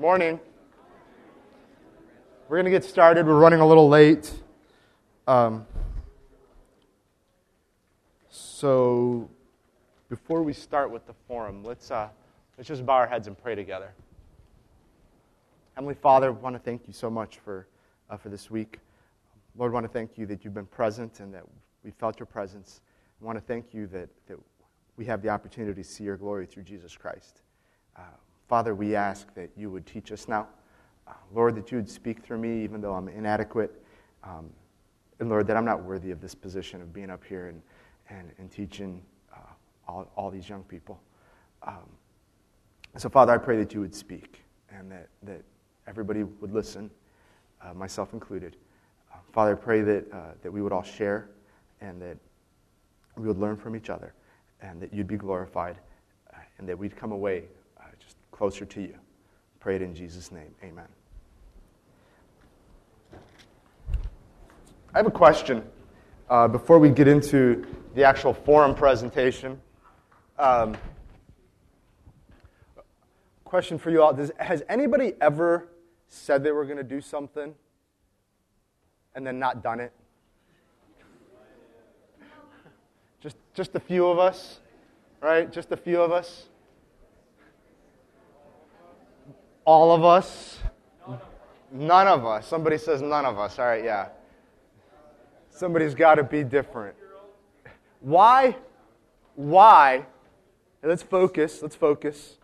Morning. We're going to get started. We're running a little late. Um, so, before we start with the forum, let's, uh, let's just bow our heads and pray together. Heavenly Father, I want to thank you so much for, uh, for this week. Lord, I want to thank you that you've been present and that we felt your presence. I want to thank you that, that we have the opportunity to see your glory through Jesus Christ. Uh, Father, we ask that you would teach us now. Uh, Lord, that you would speak through me, even though I'm inadequate. Um, and Lord, that I'm not worthy of this position of being up here and, and, and teaching uh, all, all these young people. Um, so, Father, I pray that you would speak and that, that everybody would listen, uh, myself included. Uh, Father, I pray that, uh, that we would all share and that we would learn from each other and that you'd be glorified uh, and that we'd come away closer to you. Pray it in Jesus' name. Amen. I have a question uh, before we get into the actual forum presentation. Um, question for you all Does, Has anybody ever said they were going to do something and then not done it? Just, just a few of us, right? Just a few of us. All of us? None of us. Somebody says none of us. All right, yeah. Somebody's got to be different. Why? Why? Let's focus. Let's focus.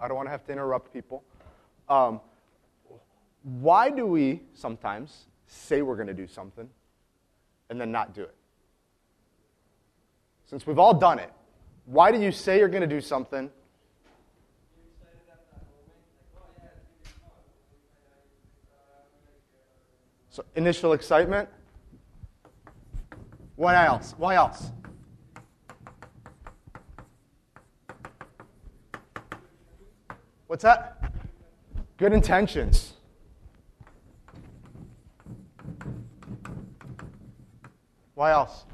I don't want to have to interrupt people. Um, why do we sometimes say we're going to do something and then not do it? Since we've all done it, why do you say you're going to do something So initial excitement. What else? Why else? What's that? Good intentions. Why else?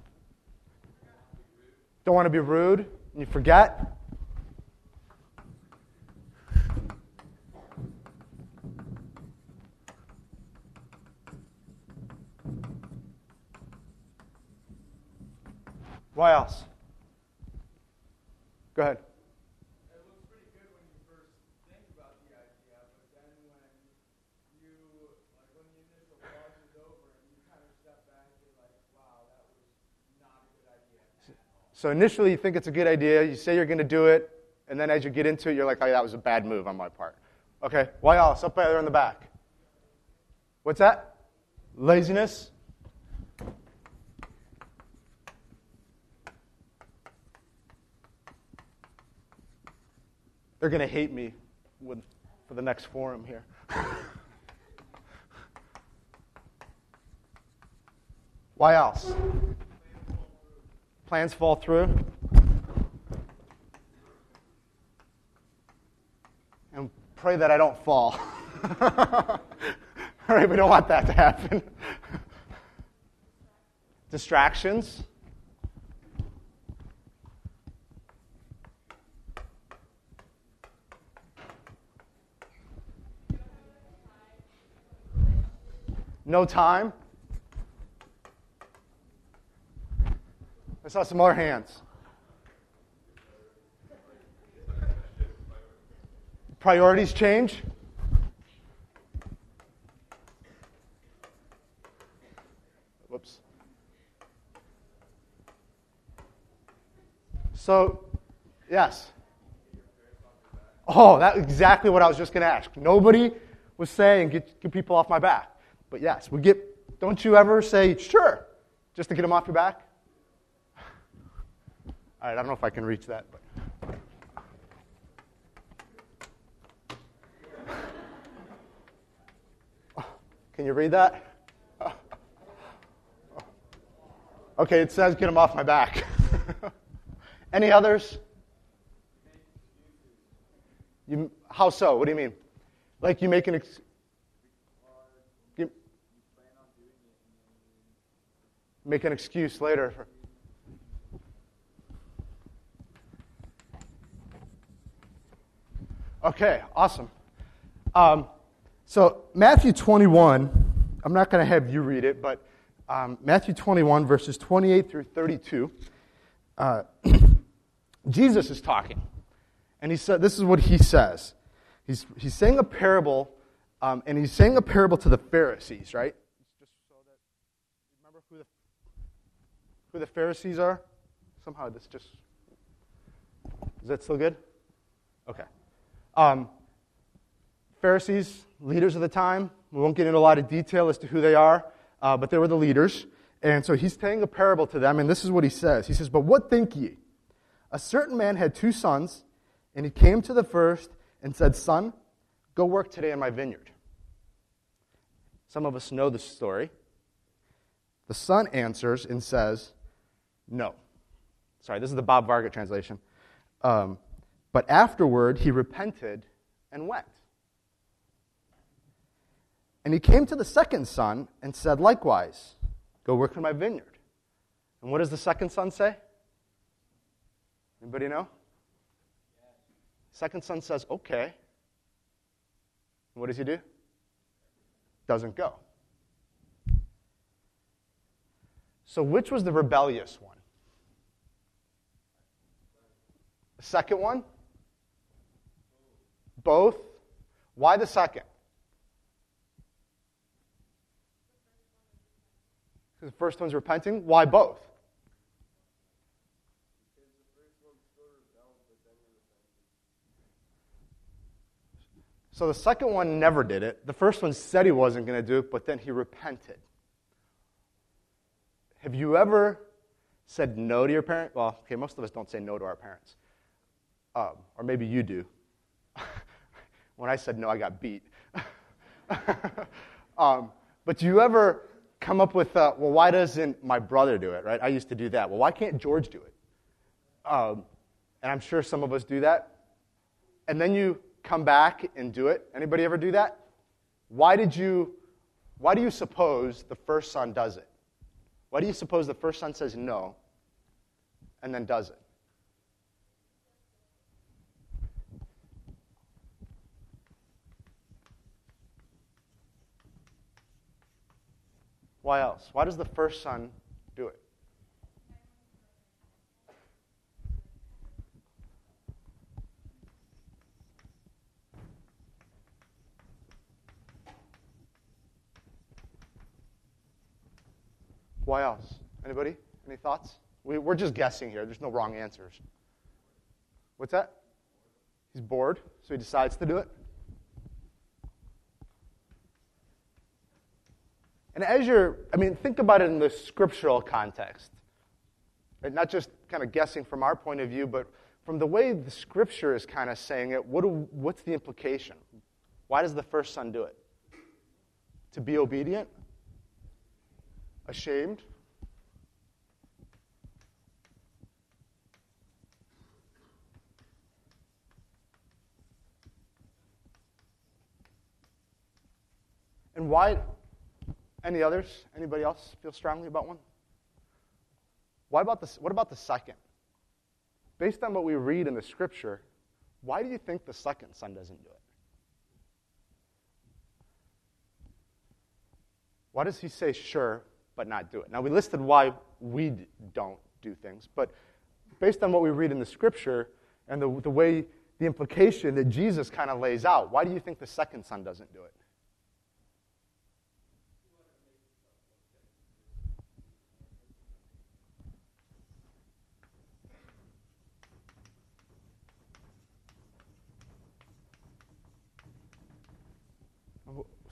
Don't want to be rude and you forget. Not a good idea. So initially you think it's a good idea, you say you're going to do it, and then as you get into it, you're like, oh, that was a bad move on my part. Okay, why else? Up there in the back. What's that? Laziness? They're going to hate me with, for the next forum here. Why else? Plans fall through. And pray that I don't fall. All right, we don't want that to happen. Distractions. No time? I saw some more hands. Priorities change? Whoops. So, yes. Oh, that's exactly what I was just going to ask. Nobody was saying, get, get people off my back. But yes, we get, don't you ever say, sure, just to get them off your back? All right, I don't know if I can reach that, but. Can you read that? Okay, it says get them off my back. Any others? You, how so? What do you mean? Like you make an make an excuse later. For... Okay, awesome. Um, so, Matthew 21, I'm not going to have you read it, but um, Matthew 21, verses 28 through 32, uh, Jesus is talking. And he said, this is what he says. He's, he's saying a parable, um, and he's saying a parable to the Pharisees, right? Just so that, remember who the, who the Pharisees are? Somehow this just, is that still good? Okay. Um, Pharisees, leaders of the time. We won't get into a lot of detail as to who they are, uh, but they were the leaders. And so he's telling a parable to them, and this is what he says. He says, But what think ye? A certain man had two sons, and he came to the first and said, Son, go work today in my vineyard. Some of us know the story. The son answers and says, No. Sorry, this is the Bob Varga translation. Um, but afterward, he repented and went. And he came to the second son and said, Likewise, go work in my vineyard. And what does the second son say? Anybody know? Second son says, Okay. And what does he do? Doesn't go. So, which was the rebellious one? The second one? Both. Why the second? Because the first one's repenting. Why both? So the second one never did it. The first one said he wasn't going to do it, but then he repented. Have you ever said no to your parent? Well, okay, most of us don't say no to our parents. Um, or maybe you do. when I said no, I got beat. um, but do you ever come up with, uh, well, why doesn't my brother do it, right? I used to do that. Well, why can't George do it? Um, and I'm sure some of us do that. And then you come back and do it. Anybody ever do that? Why did you, why do you suppose the first son does it? Why do you suppose the first son says no and then does it? Why else? Why does the first son do it? Why else? Anybody? Any thoughts? We, we're just guessing here. There's no wrong answers. What's that? He's bored, so he decides to do it. And as you're, I mean, think about it in the scriptural context. Right? Not just kind of guessing from our point of view, but from the way the scripture is kind of saying it, what do, what's the implication? Why does the first son do it? To be obedient? Ashamed? And why? Any others? Anybody else feel strongly about one? Why about what about the second? Based on what we read in the scripture, why do you think the second son doesn't do it? Why does he say sure but not do it? Now, we listed why we don't do things, but based on what we read in the scripture and the, the way, the implication that Jesus kind of lays out, why do you think the second son doesn't do it?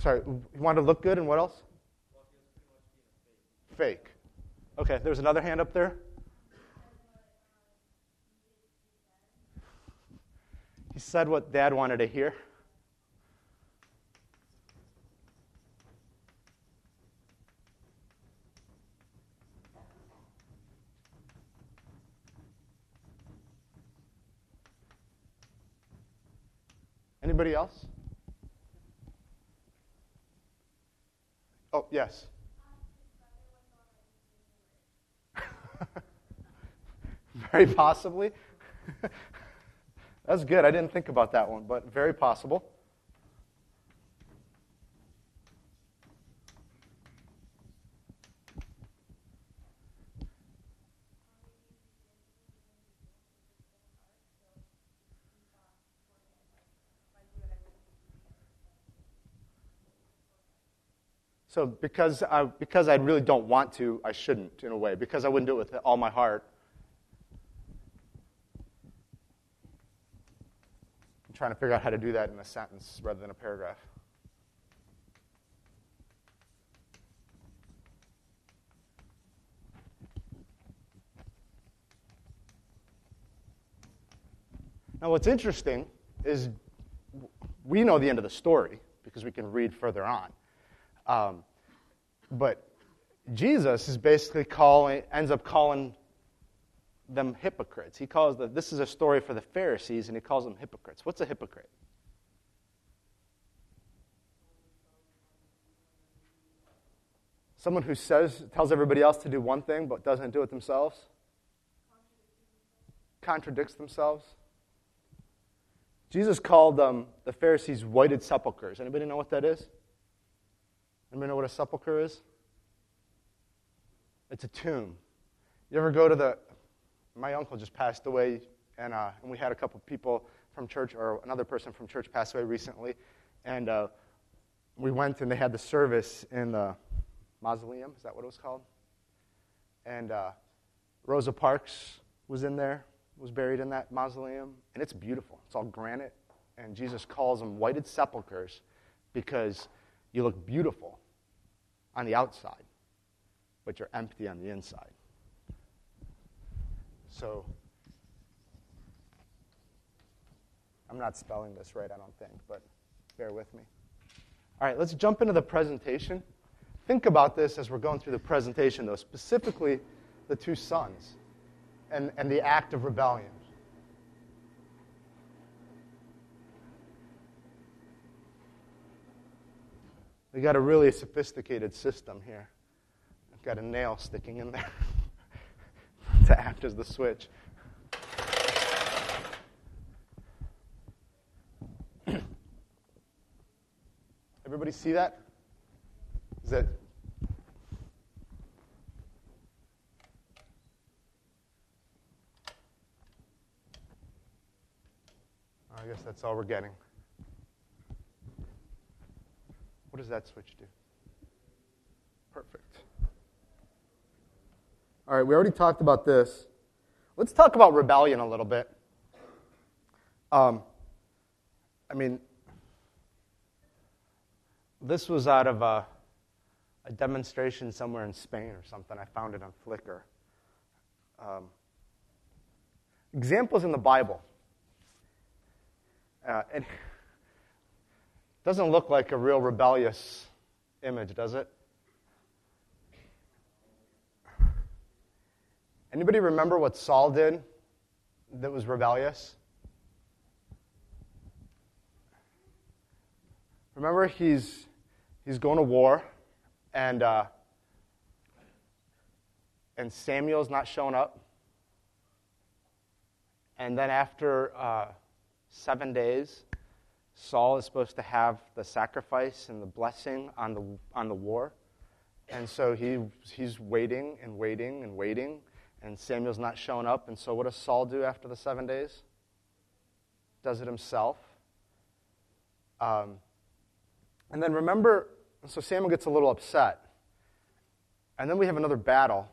Sorry, you want to look good and what else? Fake. Okay, there's another hand up there. He said what dad wanted to hear. Anybody else? Yes. very possibly. That's good. I didn't think about that one, but very possible. So because I, because I really don't want to, I shouldn't, in a way, because I wouldn't do it with all my heart. I'm trying to figure out how to do that in a sentence rather than a paragraph. Now, what's interesting is we know the end of the story because we can read further on. Um, but Jesus is basically calling, ends up calling them hypocrites. He calls the, this is a story for the Pharisees, and he calls them hypocrites. What's a hypocrite? Someone who says, tells everybody else to do one thing but doesn't do it themselves? Contradicts themselves? Jesus called um, the Pharisees whited sepulchres. Anybody know what that is? Anybody know what a sepulcher is? It's a tomb. You ever go to the. My uncle just passed away, and, uh, and we had a couple people from church, or another person from church passed away recently. And uh, we went and they had the service in the mausoleum. Is that what it was called? And uh, Rosa Parks was in there was buried in that mausoleum, and it's beautiful. It's all granite, and Jesus calls them whited sepulchres because you look beautiful on the outside, but you're empty on the inside. So, I'm not spelling this right, I don't think, but bear with me. All right, let's jump into the presentation. Think about this as we're going through the presentation, though, specifically the two sons and, and the act of rebellion. We got a really sophisticated system here. I've got a nail sticking in there to act as the switch. Everybody see that? Is that I guess that's all we're getting. What does that switch do? Perfect. All right, we already talked about this. Let's talk about rebellion a little bit. Um, I mean, this was out of a, a, demonstration somewhere in Spain or something. I found it on Flickr. Um, examples in the Bible uh, it doesn't look like a real rebellious image, does it? Anybody remember what Saul did that was rebellious? Remember, he's, he's going to war, and, uh, and Samuel's not showing up. And then after uh, seven days, Saul is supposed to have the sacrifice and the blessing on the, on the war. And so he, he's waiting and waiting and waiting, and Samuel's not showing up. And so what does Saul do after the seven days? Does it himself. Um, and then remember, so Samuel gets a little upset. And then we have another battle,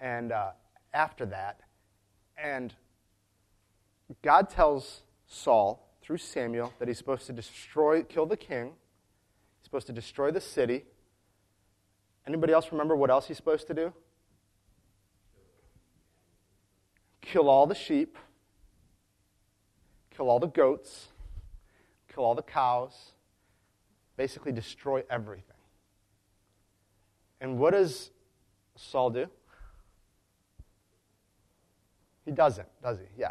and uh, after that, and God tells Saul through Samuel that he's supposed to destroy, kill the king. He's supposed to destroy the city. Anybody else remember what else he's supposed to do? Kill all the sheep, kill all the goats, kill all the cows, basically destroy everything. And what does Saul do? He doesn't, does he? Yeah.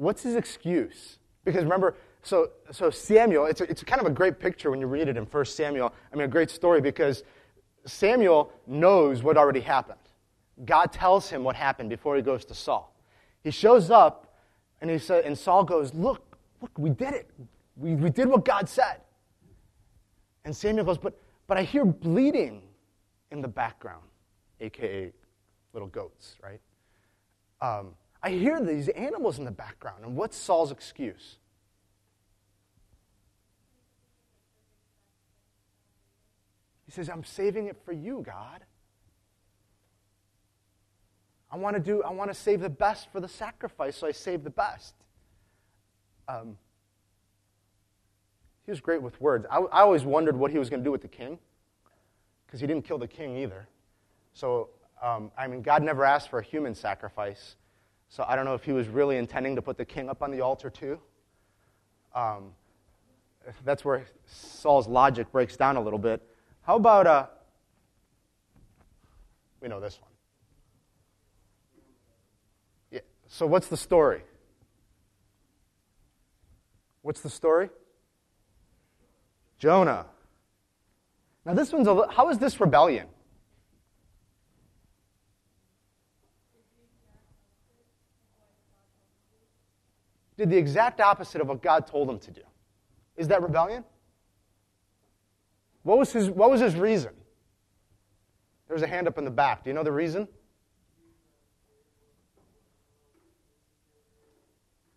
What's his excuse? Because remember, so, so Samuel, it's, a, it's kind of a great picture when you read it in 1 Samuel. I mean, a great story because Samuel knows what already happened. God tells him what happened before he goes to Saul. He shows up and, he said, and Saul goes, Look, look, we did it. We, we did what God said. And Samuel goes, but, but I hear bleeding in the background, aka little goats, right? Um, I hear these animals in the background. And what's Saul's excuse? He says, I'm saving it for you, God. I want to do, I want to save the best for the sacrifice, so I save the best. Um, he was great with words. I, I always wondered what he was going to do with the king, because he didn't kill the king either. So, um, I mean, God never asked for a human sacrifice. So I don't know if he was really intending to put the king up on the altar too. Um, that's where Saul's logic breaks down a little bit. How about, uh, we know this one. Yeah. So what's the story? What's the story? Jonah. Now this one's a, how is this rebellion? Did the exact opposite of what God told him to do. Is that rebellion? What was his, what was his reason? There's a hand up in the back. Do you know the reason?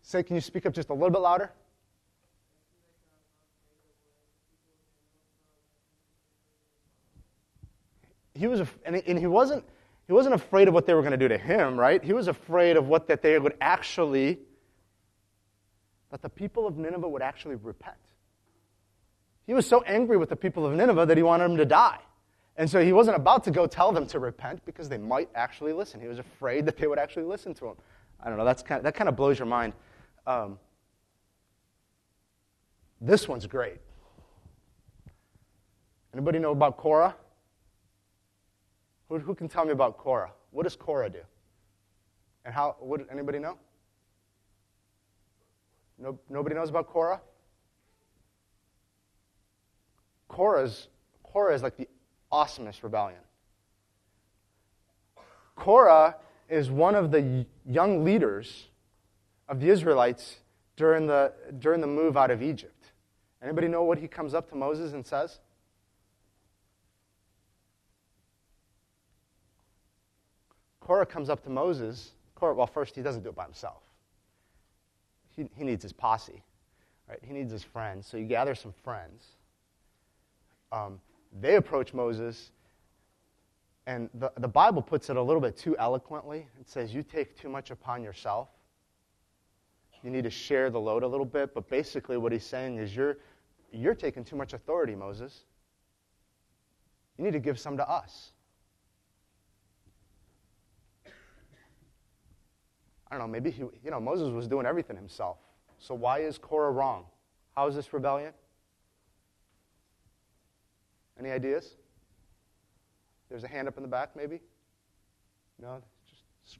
Say, can you speak up just a little bit louder? He was, and he wasn't, he wasn't afraid of what they were going to do to him, right? He was afraid of what that they would actually, that the people of Nineveh would actually repent. He was so angry with the people of Nineveh that he wanted them to die. And so he wasn't about to go tell them to repent because they might actually listen. He was afraid that they would actually listen to him. I don't know, that's kind of, that kind of blows your mind. Um, this one's great. Anybody know about Korah? Who, who can tell me about Korah? What does Korah do? And how, would anybody know? No, nobody knows about Korah? Korah's, Korah is like the awesomest rebellion. Korah is one of the young leaders of the Israelites during the, during the move out of Egypt. Anybody know what he comes up to Moses and says? Korah comes up to Moses. Korah, well, first, he doesn't do it by himself. He, he needs his posse, right? He needs his friends. So you gather some friends um, they approach Moses, and the, the Bible puts it a little bit too eloquently. It says, You take too much upon yourself. You need to share the load a little bit. But basically, what he's saying is, You're, you're taking too much authority, Moses. You need to give some to us. I don't know, maybe he, you know, Moses was doing everything himself. So why is Korah wrong? How is this rebellion? Any ideas? There's a hand up in the back, maybe? No? Just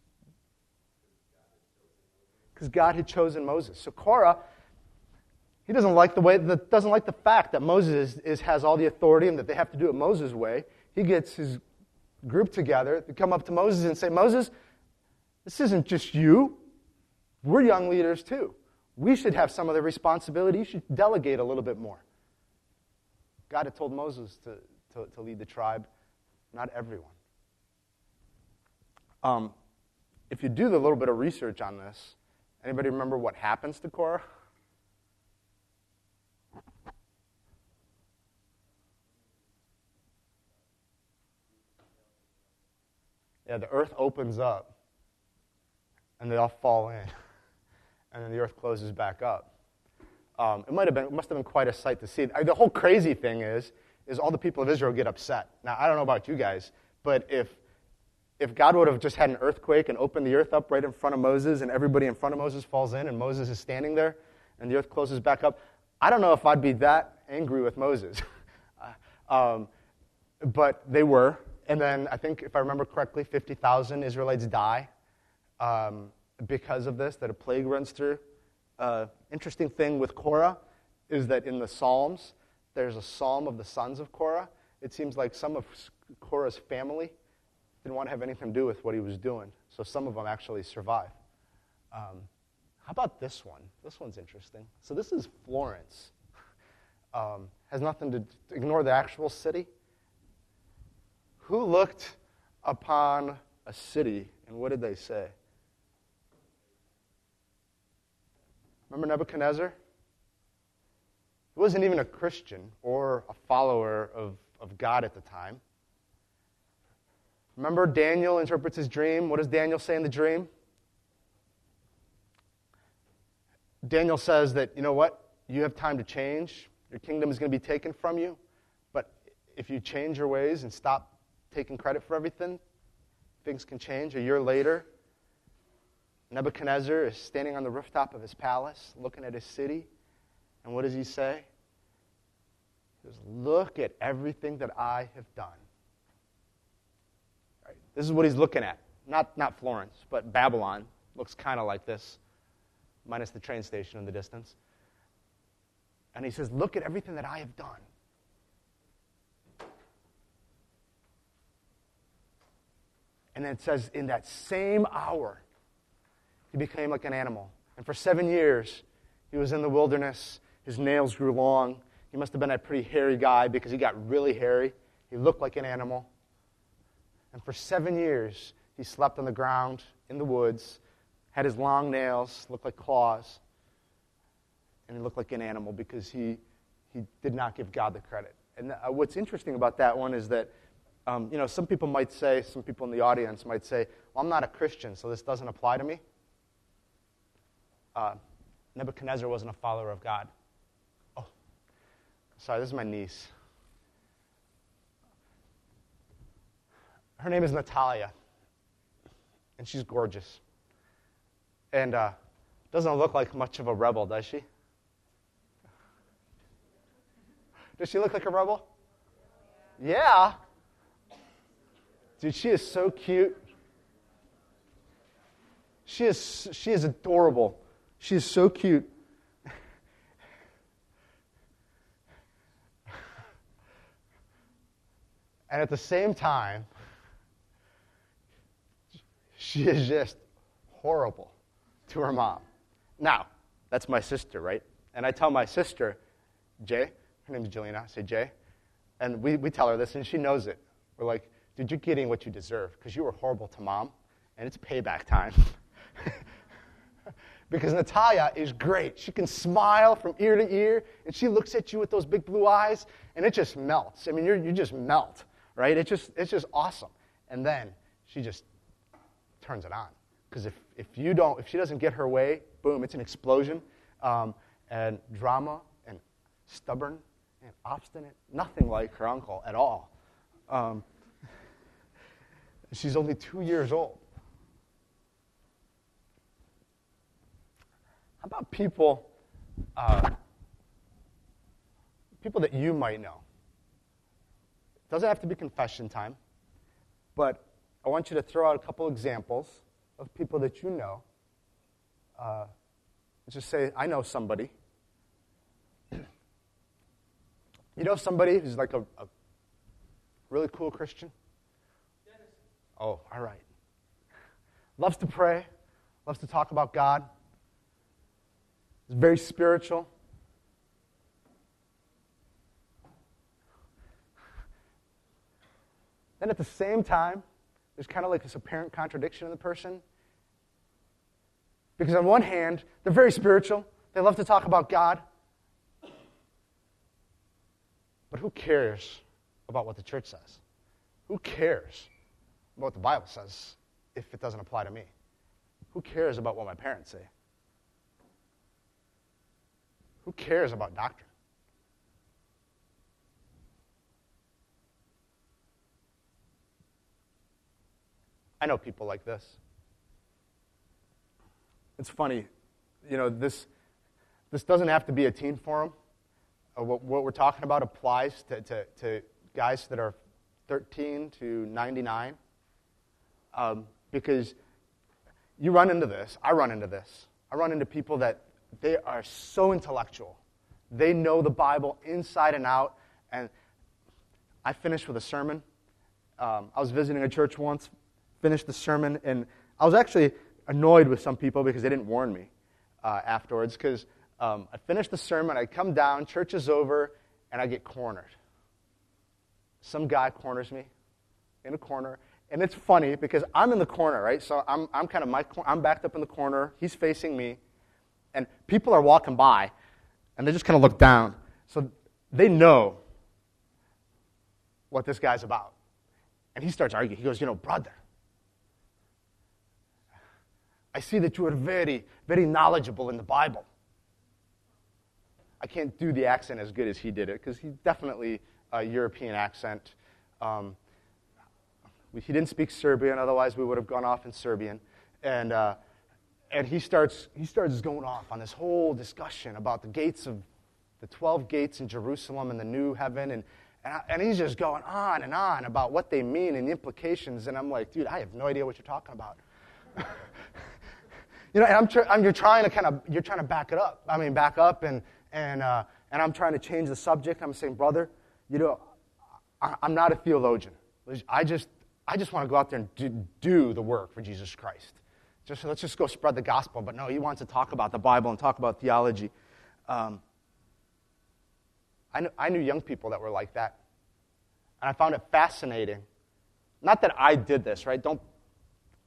because God had chosen Moses. So Korah, he doesn't like the way that doesn't like the fact that Moses is, is, has all the authority and that they have to do it Moses' way. He gets his group together to come up to Moses and say, Moses, this isn't just you. We're young leaders too. We should have some of the responsibility. You should delegate a little bit more. God had told Moses to, to, to lead the tribe, not everyone. Um, if you do the little bit of research on this, anybody remember what happens to Korah? Yeah, the earth opens up and they all fall in. And then the earth closes back up. Um, it might have been, it must have been quite a sight to see. The whole crazy thing is, is all the people of Israel get upset. Now, I don't know about you guys, but if, if God would have just had an earthquake and opened the earth up right in front of Moses and everybody in front of Moses falls in and Moses is standing there and the earth closes back up, I don't know if I'd be that angry with Moses. um, but they were. And then I think, if I remember correctly, 50,000 Israelites die um, because of this, that a plague runs through uh, interesting thing with Korah is that in the Psalms, there's a psalm of the sons of Korah. It seems like some of Korah's family didn't want to have anything to do with what he was doing, so some of them actually survive. Um, how about this one? This one's interesting. So this is Florence. Um, has nothing to ignore the actual city. Who looked upon a city and what did they say? Remember Nebuchadnezzar? He wasn't even a Christian or a follower of, of God at the time. Remember, Daniel interprets his dream. What does Daniel say in the dream? Daniel says that, you know what? You have time to change. Your kingdom is going to be taken from you. But if you change your ways and stop taking credit for everything, things can change. A year later, Nebuchadnezzar is standing on the rooftop of his palace, looking at his city. And what does he say? He says, Look at everything that I have done. Right? This is what he's looking at. Not, not Florence, but Babylon looks kind of like this, minus the train station in the distance. And he says, Look at everything that I have done. And then it says, In that same hour, he became like an animal. And for seven years, he was in the wilderness. His nails grew long. He must have been a pretty hairy guy because he got really hairy. He looked like an animal. And for seven years, he slept on the ground in the woods, had his long nails, looked like claws, and he looked like an animal because he, he did not give God the credit. And uh, what's interesting about that one is that, um, you know, some people might say, some people in the audience might say, well, I'm not a Christian, so this doesn't apply to me. Uh, Nebuchadnezzar wasn't a follower of God. Oh, sorry, this is my niece. Her name is Natalia, and she's gorgeous. And uh, doesn't look like much of a rebel, does she? Does she look like a rebel? Yeah. Dude, she is so cute. She is, she is adorable. She is so cute. and at the same time, she is just horrible to her mom. Now, that's my sister, right? And I tell my sister, Jay, her name is Jillian, I say Jay, and we, we tell her this, and she knows it. We're like, dude, you're getting what you deserve because you were horrible to mom, and it's payback time. because Natalia is great. She can smile from ear to ear, and she looks at you with those big blue eyes, and it just melts. I mean, you you just melt, right? It just, it's just awesome. And then she just turns it on. Because if, if you don't, if she doesn't get her way, boom, it's an explosion. Um, and drama and stubborn and obstinate, nothing like her uncle at all. Um, she's only two years old. How about people, uh, people that you might know? It doesn't have to be confession time, but I want you to throw out a couple examples of people that you know. Uh, just say, I know somebody. you know somebody who's like a, a really cool Christian? Dennis. Oh, all right. Loves to pray, loves to talk about God, is very spiritual. Then at the same time, there's kind of like this apparent contradiction in the person. Because on one hand, they're very spiritual, they love to talk about God. But who cares about what the church says? Who cares about what the Bible says if it doesn't apply to me? Who cares about what my parents say? Who cares about doctrine? I know people like this. It's funny, you know, this, this doesn't have to be a teen forum. Uh, what, what, we're talking about applies to, to, to, guys that are 13 to 99. Um, because you run into this. I run into this. I run into people that they are so intellectual. They know the Bible inside and out. And I finished with a sermon. Um, I was visiting a church once, finished the sermon, and I was actually annoyed with some people because they didn't warn me uh, afterwards. Because um, I finished the sermon, I come down, church is over, and I get cornered. Some guy corners me in a corner, and it's funny because I'm in the corner, right? So I'm, I'm kind of my, I'm backed up in the corner. He's facing me, and people are walking by, and they just kind of look down. So they know what this guy's about. And he starts arguing. He goes, You know, brother, I see that you are very, very knowledgeable in the Bible. I can't do the accent as good as he did it because he's definitely a European accent. Um, he didn't speak Serbian, otherwise, we would have gone off in Serbian. And, uh, and he, starts, he starts going off on this whole discussion about the gates of the 12 gates in Jerusalem and the new heaven. And, and, I, and he's just going on and on about what they mean and the implications. And I'm like, dude, I have no idea what you're talking about. you know, and I'm, tr- I'm, you're trying to kind of, you're trying to back it up. I mean, back up and, and, uh, and I'm trying to change the subject. I'm saying, brother, you know, I, I'm not a theologian. I just, I just want to go out there and do, do the work for Jesus Christ. Just, let's just go spread the gospel. But no, he wants to talk about the Bible and talk about theology. Um, I, knew, I knew young people that were like that. And I found it fascinating. Not that I did this, right? Don't,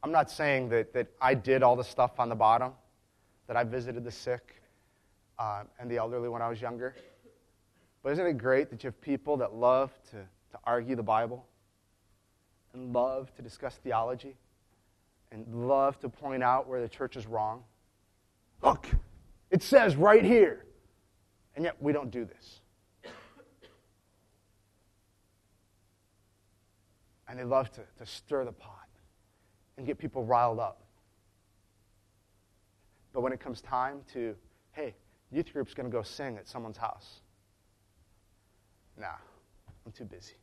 I'm not saying that, that I did all the stuff on the bottom, that I visited the sick uh, and the elderly when I was younger. But isn't it great that you have people that love to, to argue the Bible and love to discuss theology and love to point out where the church is wrong? Look, it says right here. And yet we don't do this. and they love to, to stir the pot and get people riled up. But when it comes time to, hey, youth group's going to go sing at someone's house, nah, I'm too busy.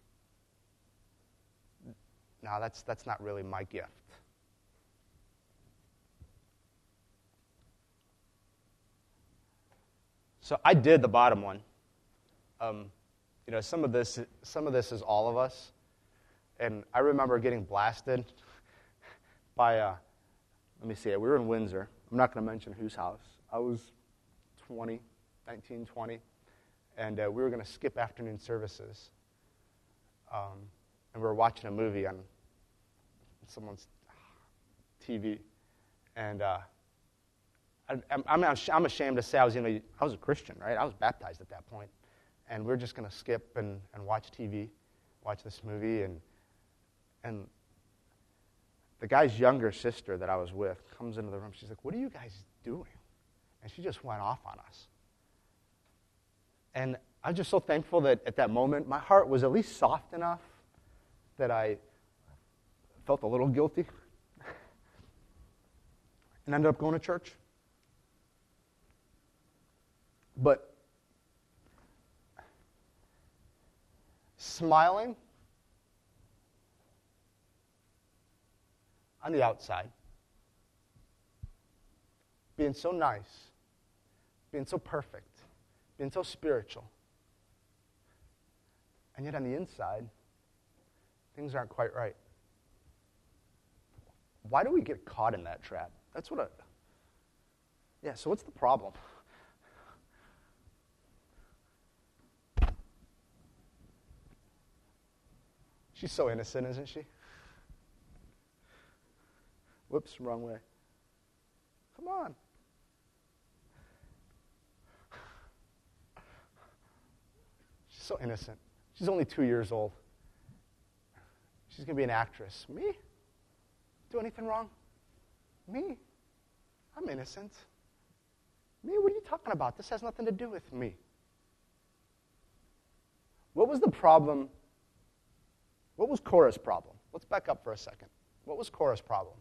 Nah, that's, that's not really my gift. So I did the bottom one. Um, you know, some of this, some of this is all of us. And I remember getting blasted by, uh, let me see, we were in Windsor. I'm not going to mention whose house. I was 20, 19, 20, and uh, we were going to skip afternoon services. Um, and we were watching a movie on someone's TV. And uh, I, I'm, I'm ashamed to say I was, you know, I was a Christian, right? I was baptized at that point. And we are just going to skip and, and watch TV, watch this movie, and and the guy's younger sister that I was with comes into the room. She's like, What are you guys doing? And she just went off on us. And I'm just so thankful that at that moment, my heart was at least soft enough that I felt a little guilty and ended up going to church. But smiling on the outside, being so nice, being so perfect, being so spiritual. And yet on the inside, things aren't quite right. Why do we get caught in that trap? That's what I. Yeah, so what's the problem? She's so innocent, isn't she? Whoops, wrong way. Come on. She's so innocent. She's only two years old. She's going to be an actress. Me? Do anything wrong? Me? I'm innocent. Me? What are you talking about? This has nothing to do with me. What was the problem? What was Korah's problem? Let's back up for a second. What was Korah's problem?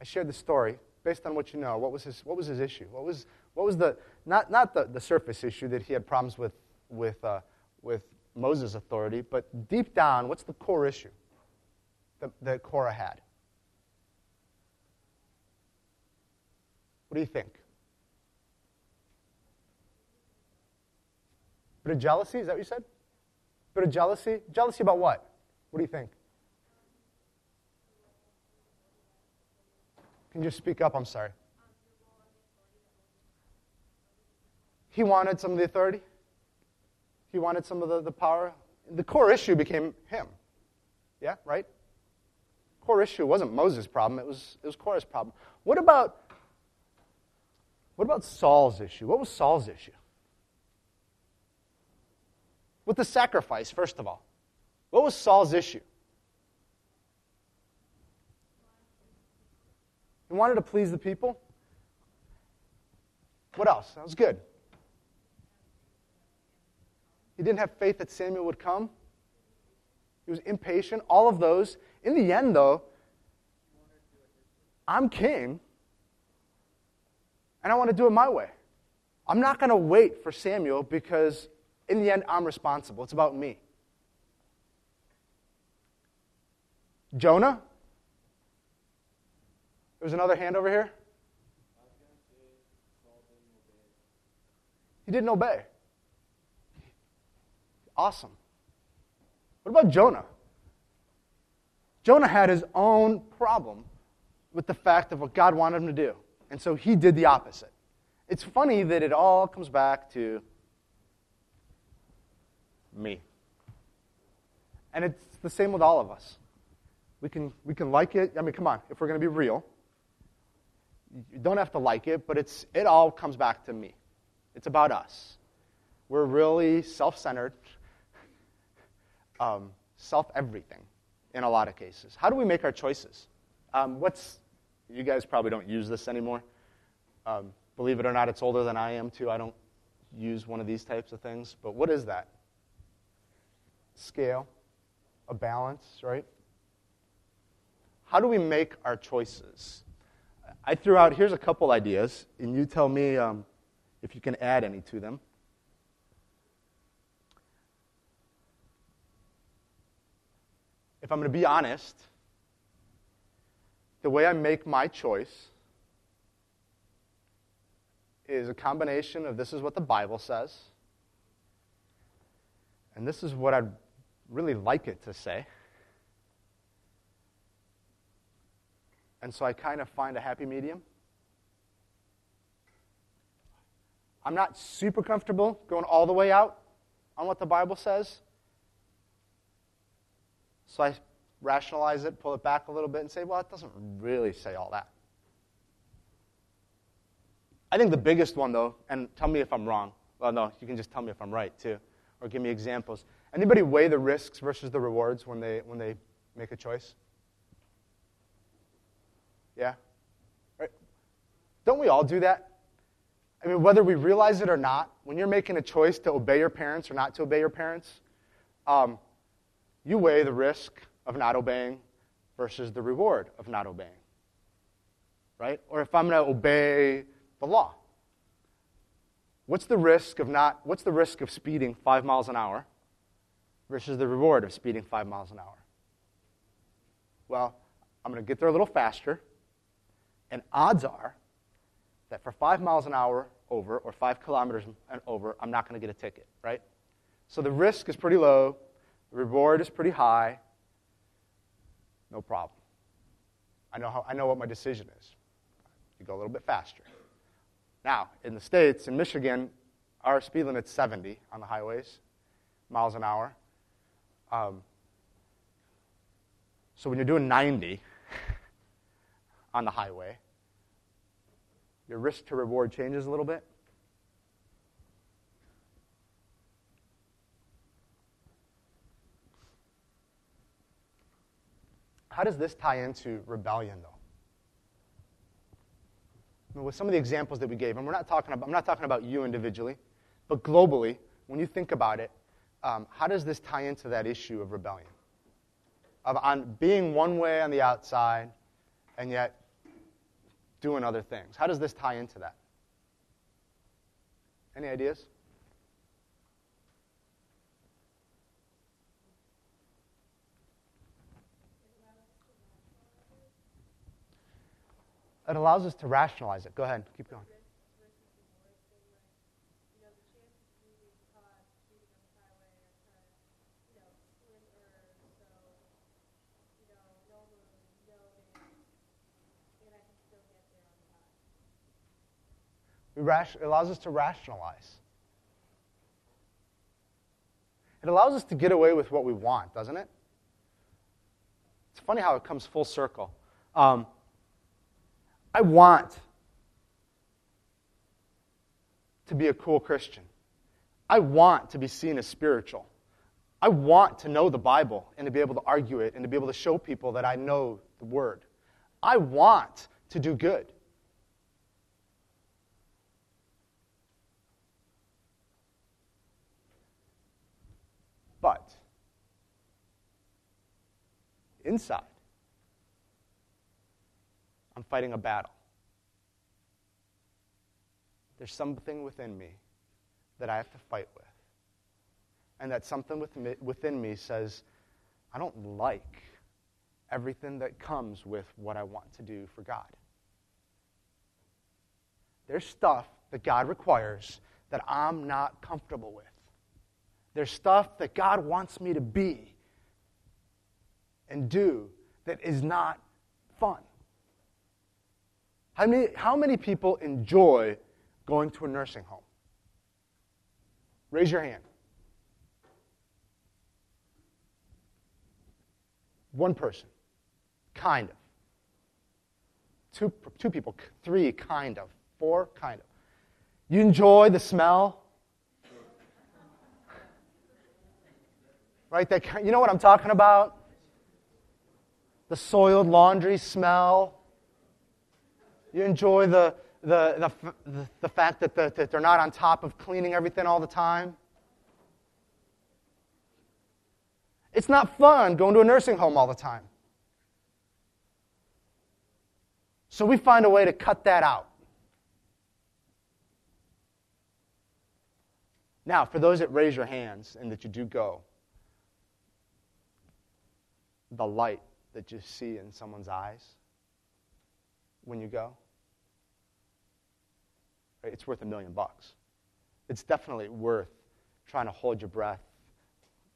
I shared the story based on what you know. What was his, what was his issue? What was, what was the, not, not the, the surface issue that he had problems with, with, uh, with Moses' authority, but deep down, what's the core issue that, that Korah had? What do you think? Bit of jealousy? Is that what you said? Bit of jealousy? Jealousy about what? What do you think? Can you just speak up? I'm sorry. He wanted some of the authority. He wanted some of the, the power. The core issue became him. Yeah, right? Core issue wasn't Moses' problem, it was, it was Korah's problem. What about, what about Saul's issue? What was Saul's issue? With the sacrifice, first of all? What was Saul's issue? He wanted to please the people. What else? That was good. He didn't have faith that Samuel would come. He was impatient. All of those. In the end, though, I'm king, and I want to do it my way. I'm not going to wait for Samuel because, in the end, I'm responsible. It's about me. Jonah? There's another hand over here. He didn't obey. Awesome. What about Jonah? Jonah had his own problem with the fact of what God wanted him to do. And so he did the opposite. It's funny that it all comes back to me. And it's the same with all of us. We can, we can like it. I mean, come on, if we're going to be real, you don't have to like it, but it's, it all comes back to me. It's about us. We're really self centered, um, self everything in a lot of cases. How do we make our choices? Um, what's, you guys probably don't use this anymore. Um, believe it or not, it's older than I am, too. I don't use one of these types of things. But what is that? Scale, a balance, right? How do we make our choices? I threw out, here's a couple ideas, and you tell me um, if you can add any to them. If I'm going to be honest, the way I make my choice is a combination of this is what the Bible says, and this is what I'd really like it to say. And so I kind of find a happy medium. I'm not super comfortable going all the way out on what the Bible says. So I rationalize it, pull it back a little bit, and say, well, it doesn't really say all that. I think the biggest one, though, and tell me if I'm wrong. Well, no, you can just tell me if I'm right, too, or give me examples. Anybody weigh the risks versus the rewards when they, when they make a choice? Yeah? Right? Don't we all do that? I mean, whether we realize it or not, when you're making a choice to obey your parents or not to obey your parents, um, you weigh the risk of not obeying versus the reward of not obeying. Right? Or if I'm going to obey the law, what's the risk of not, what's the risk of speeding five miles an hour versus the reward of speeding five miles an hour? Well, I'm going to get there a little faster and odds are that for five miles an hour over or five kilometers and over, I'm not going to get a ticket, right? So the risk is pretty low, the reward is pretty high. No problem. I know, how, I know what my decision is. You go a little bit faster. Now, in the States, in Michigan, our speed limit's 70 on the highways, miles an hour. Um, so when you're doing 90 on the highway, your risk to reward changes a little bit. How does this tie into rebellion, though? I mean, with some of the examples that we gave, and we're not talking about, I'm not talking about you individually, but globally, when you think about it, um, how does this tie into that issue of rebellion? Of on being one way on the outside, and yet doing other things. How does this tie into that? Any ideas? It allows us to rationalize it. Go ahead, keep going. Allows us to rationalize. It allows us to get away with what we want, doesn't it? It's funny how it comes full circle. Um, I want to be a cool Christian. I want to be seen as spiritual. I want to know the Bible and to be able to argue it and to be able to show people that I know the Word. I want to do good. But inside, I'm fighting a battle. There's something within me that I have to fight with. And that something within me says, I don't like everything that comes with what I want to do for God. There's stuff that God requires that I'm not comfortable with. There's stuff that God wants me to be and do that is not fun. How many, how many people enjoy going to a nursing home? Raise your hand. One person. Kind of. Two, two people. Three, kind of. Four, kind of. You enjoy the smell? Right? That, you know what I'm talking about? The soiled laundry smell. You enjoy the, the, the, the, fact that, the, that they're not on top of cleaning everything all the time. It's not fun going to a nursing home all the time. So we find a way to cut that out. Now, for those that raise your hands and that you do go, the light that you see in someone's eyes when you go, it's worth a million bucks. It's definitely worth trying to hold your breath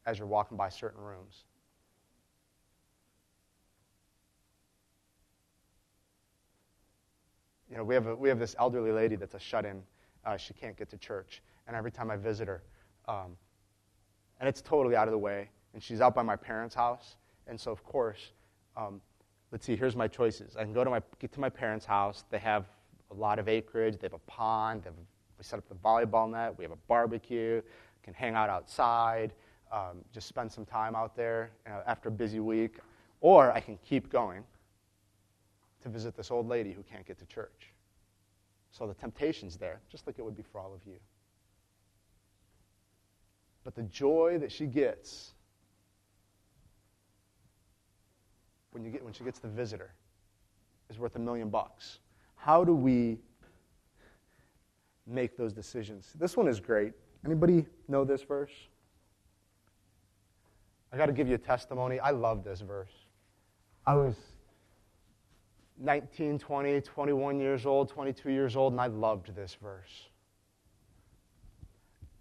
as you're walking by certain rooms. You know, we have, a, we have this elderly lady that's a shut in. Uh, she can't get to church. And every time I visit her, um, and it's totally out of the way, and she's out by my parents' house. And so, of course, um, let's see, here's my choices. I can go to my, get to my parents' house. They have a lot of acreage. They have a pond. Have, we set up the volleyball net. We have a barbecue. Can hang out outside. Um, just spend some time out there you know, after a busy week. Or I can keep going to visit this old lady who can't get to church. So the temptation's there, just like it would be for all of you. But the joy that she gets when, you get, when she gets the visitor is worth a million bucks. How do we make those decisions? This one is great. Anybody know this verse? I got to give you a testimony. I love this verse. I was 19, 20, 21 years old, 22 years old, and I loved this verse.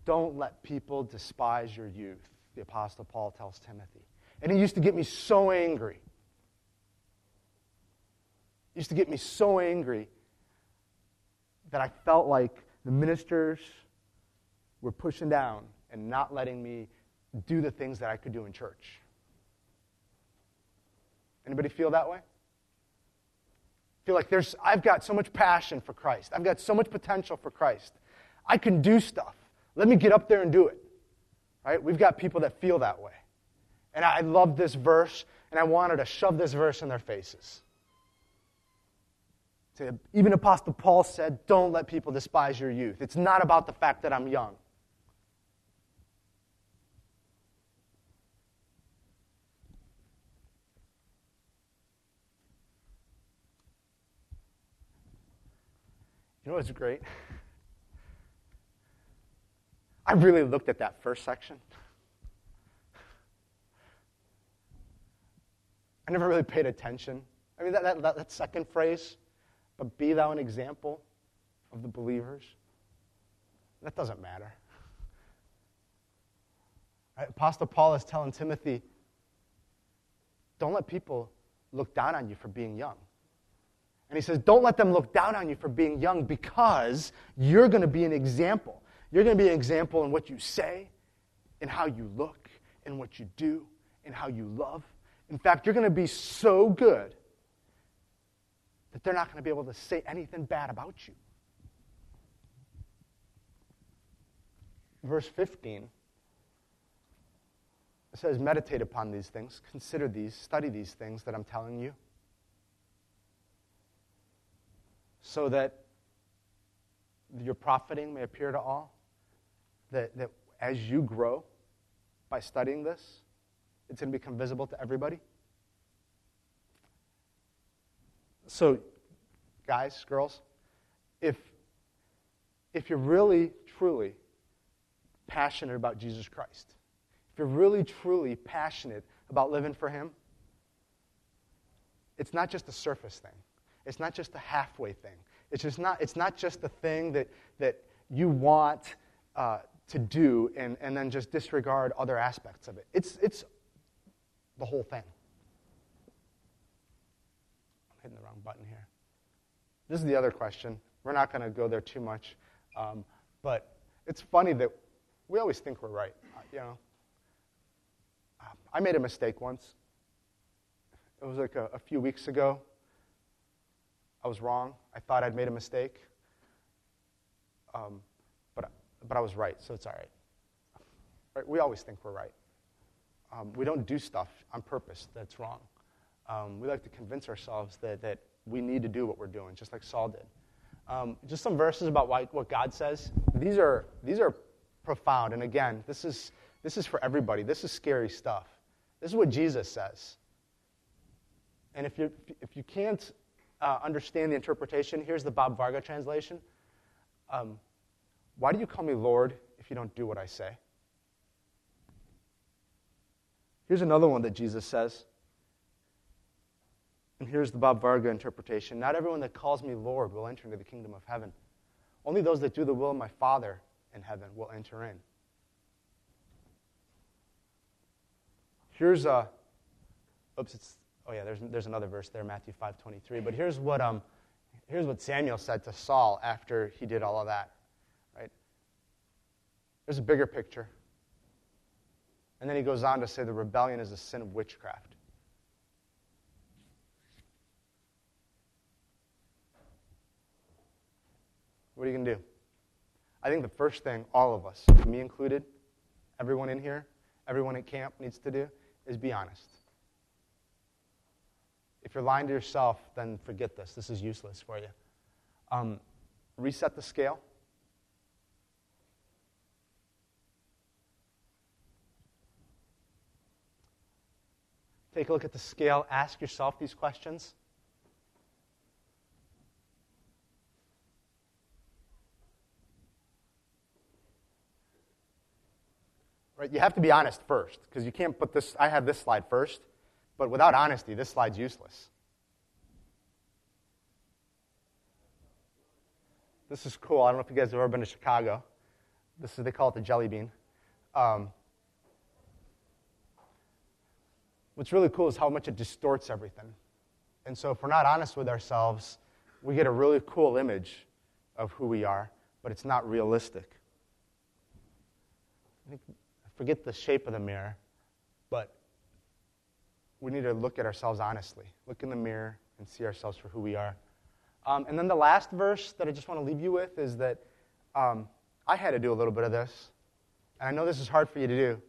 Don't let people despise your youth, the Apostle Paul tells Timothy. And it used to get me so angry used to get me so angry that I felt like the ministers were pushing down and not letting me do the things that I could do in church. Anybody feel that way? Feel like there's I've got so much passion for Christ. I've got so much potential for Christ. I can do stuff. Let me get up there and do it. Right? We've got people that feel that way. And I love this verse, and I wanted to shove this verse in their faces. Even Apostle Paul said, Don't let people despise your youth. It's not about the fact that I'm young. You know what's great? I really looked at that first section. I never really paid attention. I mean, that, that, that second phrase, but be thou an example of the believers. That doesn't matter. Right? Apostle Paul is telling Timothy, don't let people look down on you for being young. And he says, don't let them look down on you for being young because you're going to be an example. You're going to be an example in what you say, in how you look, in what you do, in how you love. In fact, you're going to be so good that they're not going to be able to say anything bad about you. Verse 15 It says, meditate upon these things, consider these, study these things that I'm telling you, so that your profiting may appear to all. That, that as you grow by studying this, it's going to become visible to everybody. So, guys, girls, if, if you're really, truly passionate about Jesus Christ, if you're really, truly passionate about living for Him, it's not just a surface thing. It's not just a halfway thing. It's, just not, it's not just the thing that, that you want uh, to do and, and then just disregard other aspects of it. It's, it's the whole thing. I'm hitting the wrong button here. This is the other question. We're not going to go there too much. Um, but it's funny that we always think we're right. Uh, you know, I made a mistake once. It was like a, a few weeks ago. I was wrong. I thought I'd made a mistake. Um, but, but I was right, so it's all right. right? We always think we're right. Um, we don't do stuff on purpose that's wrong. Um, we like to convince ourselves that, that we need to do what we're doing, just like Saul did. Um, just some verses about why, what God says. These are, these are profound. And again, this is, this is for everybody. This is scary stuff. This is what Jesus says. And if, you if you can't uh, understand the interpretation, here's the Bob Varga translation. Um, why do you call me Lord if you don't do what I say? Here's another one that Jesus says. And here's the Bob Varga interpretation Not everyone that calls me Lord will enter into the kingdom of heaven. Only those that do the will of my Father in heaven will enter in. Here's a. Oops, it's. Oh, yeah, there's, there's another verse there, Matthew 5 23. But here's what, um, here's what Samuel said to Saul after he did all of that. Right? There's a bigger picture. And then he goes on to say the rebellion is a sin of witchcraft. What are you going to do? I think the first thing all of us, me included, everyone in here, everyone at camp needs to do is be honest. If you're lying to yourself, then forget this. This is useless for you. Um, reset the scale. Take a look at the scale. Ask yourself these questions. You have to be honest first, because you can't put this, I have this slide first, but without honesty, this slide's useless. This is cool. I don't know if you guys have ever been to Chicago. This is, they call it the jelly bean. Um, what's really cool is how much it distorts everything. And so if we're not honest with ourselves, we get a really cool image of who we are, but it's not realistic. I think forget the shape of the mirror, but we need to look at ourselves honestly. Look in the mirror and see ourselves for who we are. Um, and then the last verse that I just want to leave you with is that um, I had to do a little bit of this. And I know this is hard for you to do,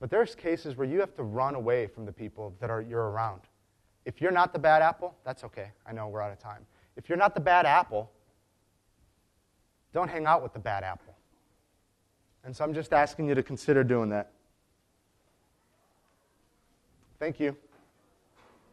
but there's cases where you have to run away from the people that are, you're around. If you're not the bad apple, that's okay. I know we're out of time. If you're not the bad apple, don't hang out with the bad apple. And so I'm just asking you to consider doing that. Thank you.